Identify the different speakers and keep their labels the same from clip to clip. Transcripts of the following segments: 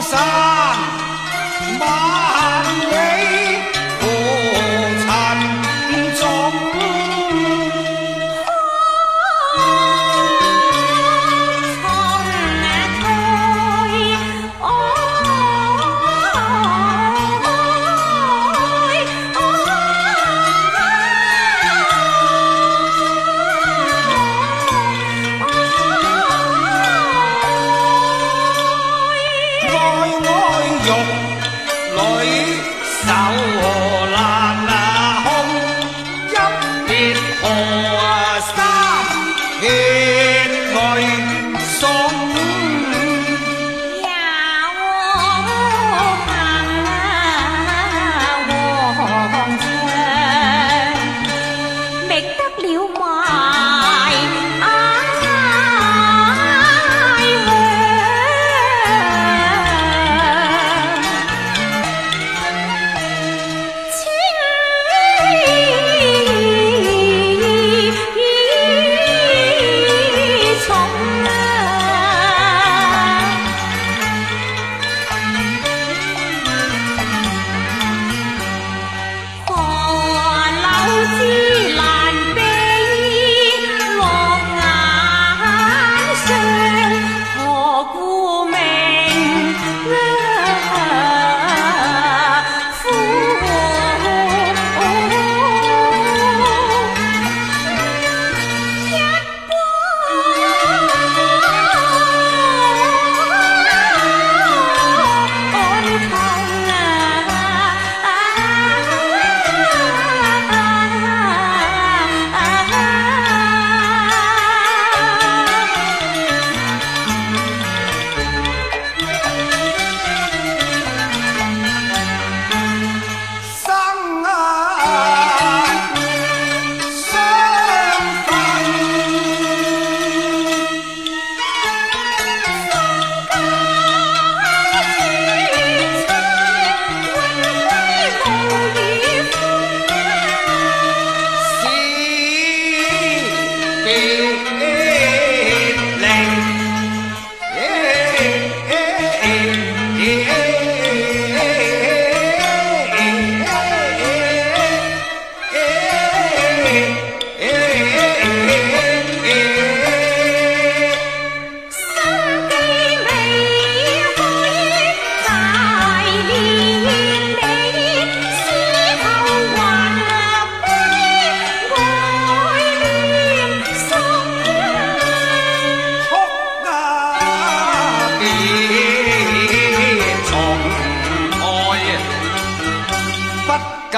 Speaker 1: 山南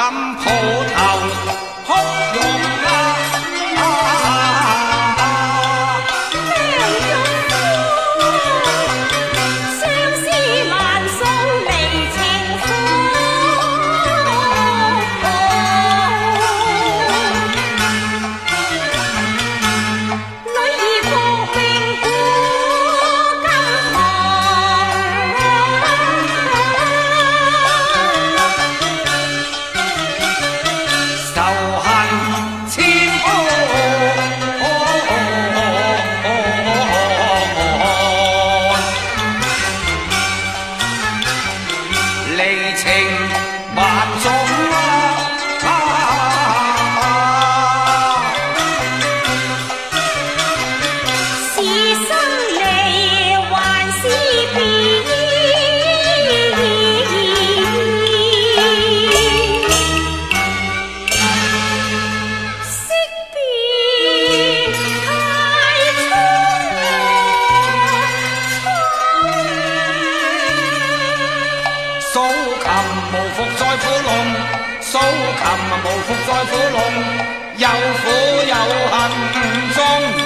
Speaker 1: 敢抱头。无福在苦笼，苏琴无福在苦笼，有苦有恨中。